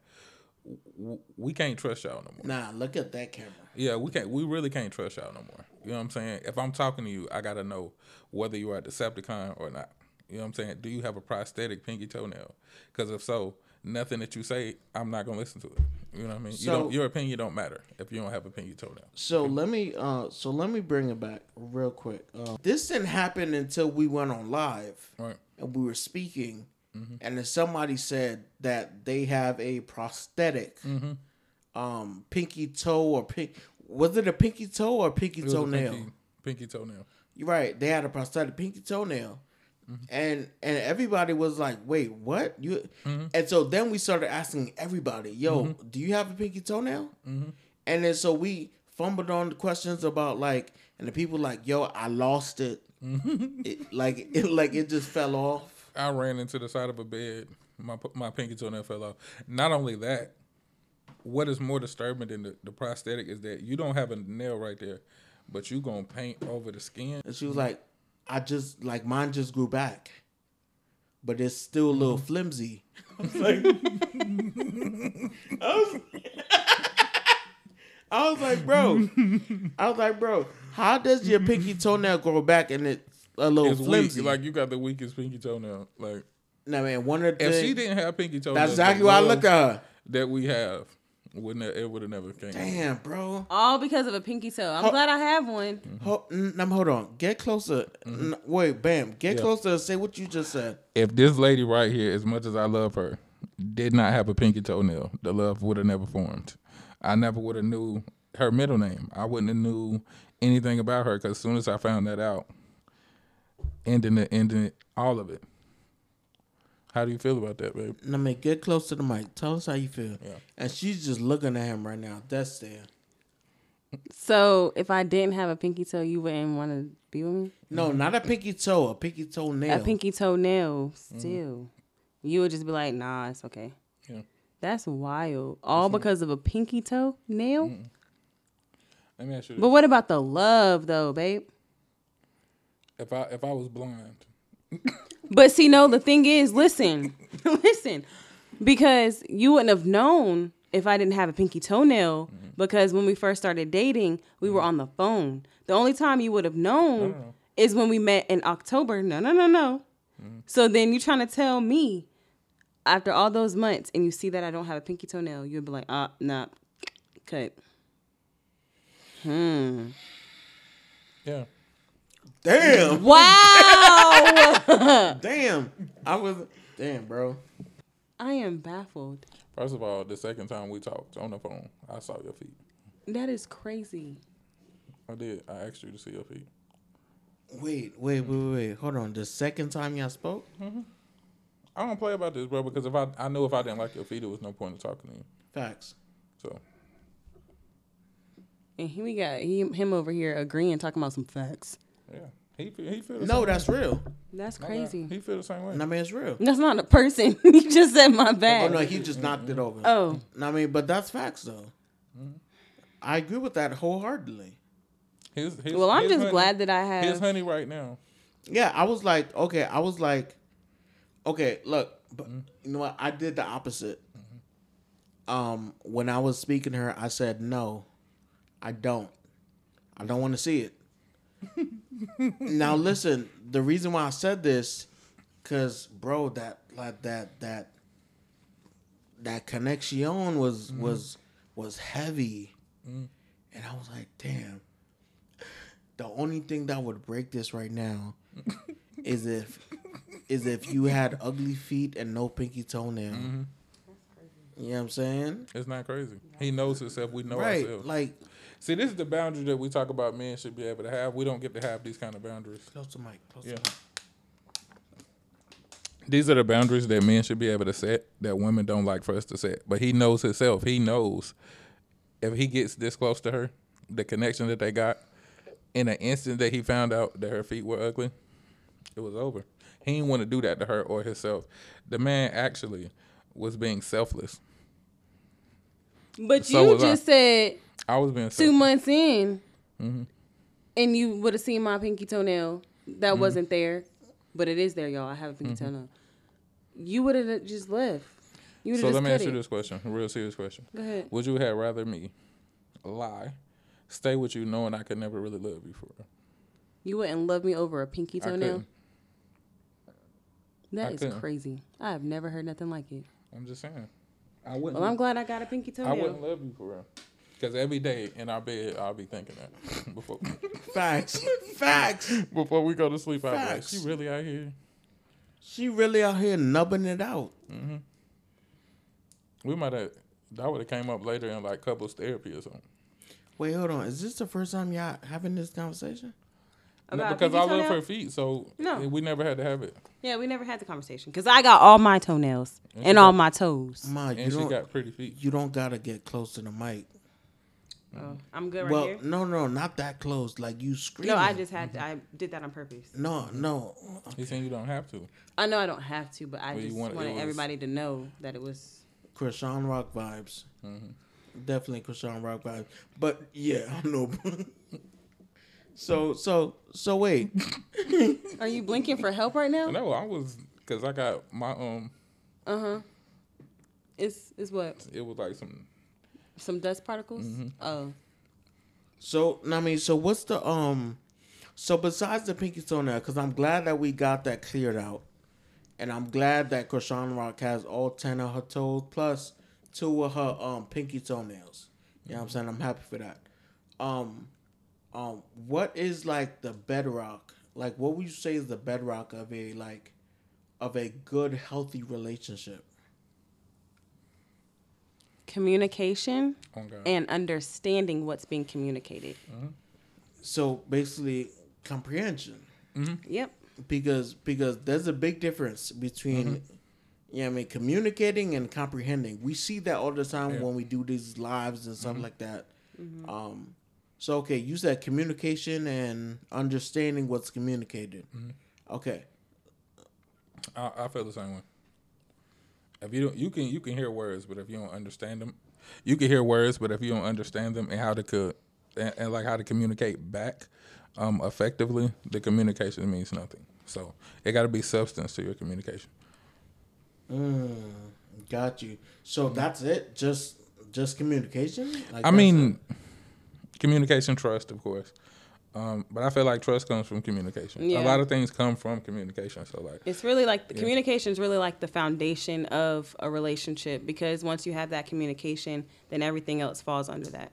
We can't trust y'all no more. Nah, look at that camera. Yeah, we can't. We really can't trust y'all no more. You know what I'm saying? If I'm talking to you, I gotta know whether you are a Decepticon or not. You know what I'm saying? Do you have a prosthetic pinky toenail? Because if so, nothing that you say, I'm not gonna listen to it. You know what I mean? you So- don't, your opinion don't matter if you don't have a pinky toenail. So let me uh so let me bring it back real quick. Uh, this didn't happen until we went on live Right. and we were speaking and then somebody said that they have a prosthetic um pinky toe or pink was it a pinky toe or pinky It was a toenail? Pinky, pinky toenail. You're right. They had a prosthetic pinky toenail. Mm-hmm. And and everybody was like, "Wait, what?" You mm-hmm. and so then we started asking everybody, "Yo, mm-hmm. do you have a pinky toenail?" And then so we fumbled on the questions about like, and the people like, "Yo, I lost it." it like it like it just fell off. I ran into the side of a bed. My my pinky toenail fell off. Not only that, what is more disturbing than the, the prosthetic is that you don't have a nail right there, but you gonna paint over the skin. And she was like, "I just like mine just grew back, but it's still a little mm-hmm. flimsy." I was like, I was, I was like, bro, I was like, bro, how does your pinky toenail grow back and it's a little It's weak. flimsy? Like you got the weakest pinky toenail. Like no man, one of the if she didn't have pinky toenails, that's exactly why I look at her. That we have wouldn't have, it would have never came. Damn, bro. All because of a pinky toe. I'm glad I have one. Hold, mm, hold on, get closer. N- Wait, bam, get Yeah. closer. and Say what you just said. If this lady right here, as much as I love her, did not have a pinky toenail, the love would have never formed. I never would have knew her middle name. I wouldn't have knew anything about her because as soon as I found that out, ending it, ending it, all of it. How do you feel about that, babe? I mean, get close to the mic. Tell us how you feel. Yeah. And she's just looking at him right now. That's there. So if I didn't have a pinky toe, you wouldn't want to be with me. No, not a pinky toe, a pinky toe nail. A pinky toe nail. Mm-hmm. still, you would just be like, "Nah, it's okay." Yeah. That's wild. All because of a pinky toe nail. Let me ask you this: But what about the love, though, babe? if I if I was blind, But see, no, the thing is, listen, listen, because you wouldn't have known if I didn't have a pinky toenail. Because when we first started dating, we were on the phone. The only time you would have known is when we met in October. No, no, no, no. So then you're trying to tell me after all those months, and you see that I don't have a pinky toenail, you'd be like, ah, nah, cut. Hmm. yeah, Damn. Wow. Damn. I was damn, bro. I am baffled. First of all, the second time we talked on the phone, I saw your feet. That is crazy. I did. I asked you to see your feet. Wait, wait, wait, wait. Hold on. The second time y'all spoke? Mm-hmm. I don't play about this, bro, because if I I knew if I didn't like your feet, there was no point in talking to you. Facts. So And here we got he, him over here agreeing, talking about some facts. Yeah, he feel- he feel the No, same that's real. That's way. crazy. He feel the same way. I mean, it's real. That's not a person. you just said my oh, bad. Oh no, he just knocked it over. Oh, No, I mean, but that's facts though. Mm-hmm. I agree with that wholeheartedly. His, his, well, I'm his just honey- glad that I have his honey right now Yeah, I was like, okay, I was like, okay, look, but mm-hmm. you know what? I did the opposite. Mm-hmm. Um, when I was speaking to her, I said, no, I don't. I don't want to see it. now listen, the reason why I said this, cause bro, that like that that that connection was mm-hmm. was was heavy, mm. and I was like, damn. The only thing that would break this right now is if is if you had ugly feet and no pinky toenail. Mm-hmm. You know what I'm saying? It's not crazy. He knows himself. We know right. ourselves. Like See, this is the boundary that we talk about men should be able to have. We don't get to have these kind of boundaries. close to mic. Close Yeah. to mic. These are the boundaries that men should be able to set that women don't like for us to set. But he knows himself. He knows if he gets this close to her, the connection that they got, in an instant that he found out that her feet were ugly, it was over. He didn't want to do that to her or himself. The man actually was being selfless. But So you was I. just said I was being two months in, Mm-hmm. and you would have seen my pinky toenail that Mm-hmm. wasn't there, but it is there, y'all. I have a pinky toenail. You would have just left. You would So let me ask you this question, a real serious question. Go ahead. Would you have rather me lie, stay with you knowing I could never really love you for real? You wouldn't love me over a pinky toenail. That I is couldn't. crazy. I have never heard nothing like it. I'm just saying. I wouldn't. Well, I'm glad I got a pinky toenail. I wouldn't love you for real. Because every day in our bed, I'll be thinking that before Facts. Facts. before we go to sleep. I'll be like, Facts. she really out here. She really out here nubbing it out. Mm-hmm. We might have. That would have came up later in like couples therapy or something. Wait, hold on. Is this the first time y'all having this conversation? No, because I love her feet, so No. we never had to have it. Yeah, we never had the conversation because I got all my toenails And and she all got- my toes. Ma, you And she don't got pretty feet. you don't gotta get close to the mic. Oh, I'm good right well, here. no, no, not that close. Like you screaming. No, I just had. I did that on purpose. No, no. He's saying you don't have to. I know I don't have to, but I Well, just want- wanted was- everybody to know that it was. Krishan Rock vibes. Mm-hmm. Definitely Krishan Rock vibes. But yeah, I know. so so so wait. Are you blinking for help right now? No, I was because I got my um. Uh huh. It's it's what It was like some. Some dust particles. Mm-hmm. Oh, So I mean, so what's the um? So besides the pinky toenail, because I'm glad that we got that cleared out, and I'm glad that Krishan Rock has all ten of her toes plus two of her um pinky toenails. You know what I'm saying? I'm happy for that. Um, um, what is like the bedrock? Like, what would you say is the bedrock of a like, of a good healthy relationship? Communication Oh God. and understanding what's being communicated. Mm-hmm. So basically, comprehension. Mm-hmm. Yep. because because there's a big difference between mm-hmm. yeah I mean communicating and comprehending. We see that all the time Yeah. when we do these lives and stuff like that. Um, so okay, you said communication and understanding what's communicated. Okay, I, I feel the same way. If you don't, you can you can hear words, but if you don't understand them, you can hear words, but if you don't understand them and how to could and, and like how to communicate back um, effectively, the communication means nothing. So it got to be substance to your communication. got you. So that's it. Just just communication. Like I mean, communication, trust, of course. Um, but I feel like trust comes from communication. Yeah. A lot of things come from communication. So like, It's really like the communication is really like the foundation of a relationship because once you have that communication, then everything else falls under that.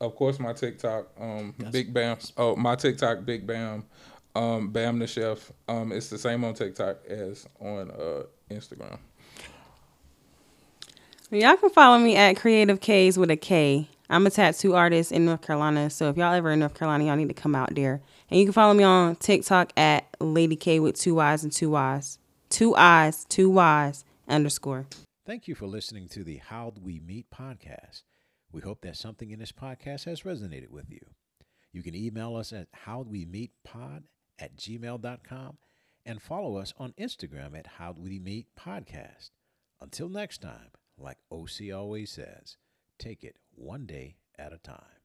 of course, my TikTok, um, Big Bam. Oh, my TikTok, Big Bam, um, Bam the Chef. Um, it's the same on TikTok as on uh, Instagram. Y'all can follow me at Creative K's with a K. I'm a tattoo artist in North Carolina, so if y'all ever in North Carolina, y'all need to come out there. And you can follow me on TikTok at Lady K with two Y's and two Y's. Two I's, two Y's underscore. Thank you for listening to the How Do We Meet podcast. We hope that something in this podcast has resonated with you. You can email us at howdwemeetpod at gmail.com and follow us on Instagram at How Do We Meet Podcast. Until next time, like OC always says, take it one day at a time.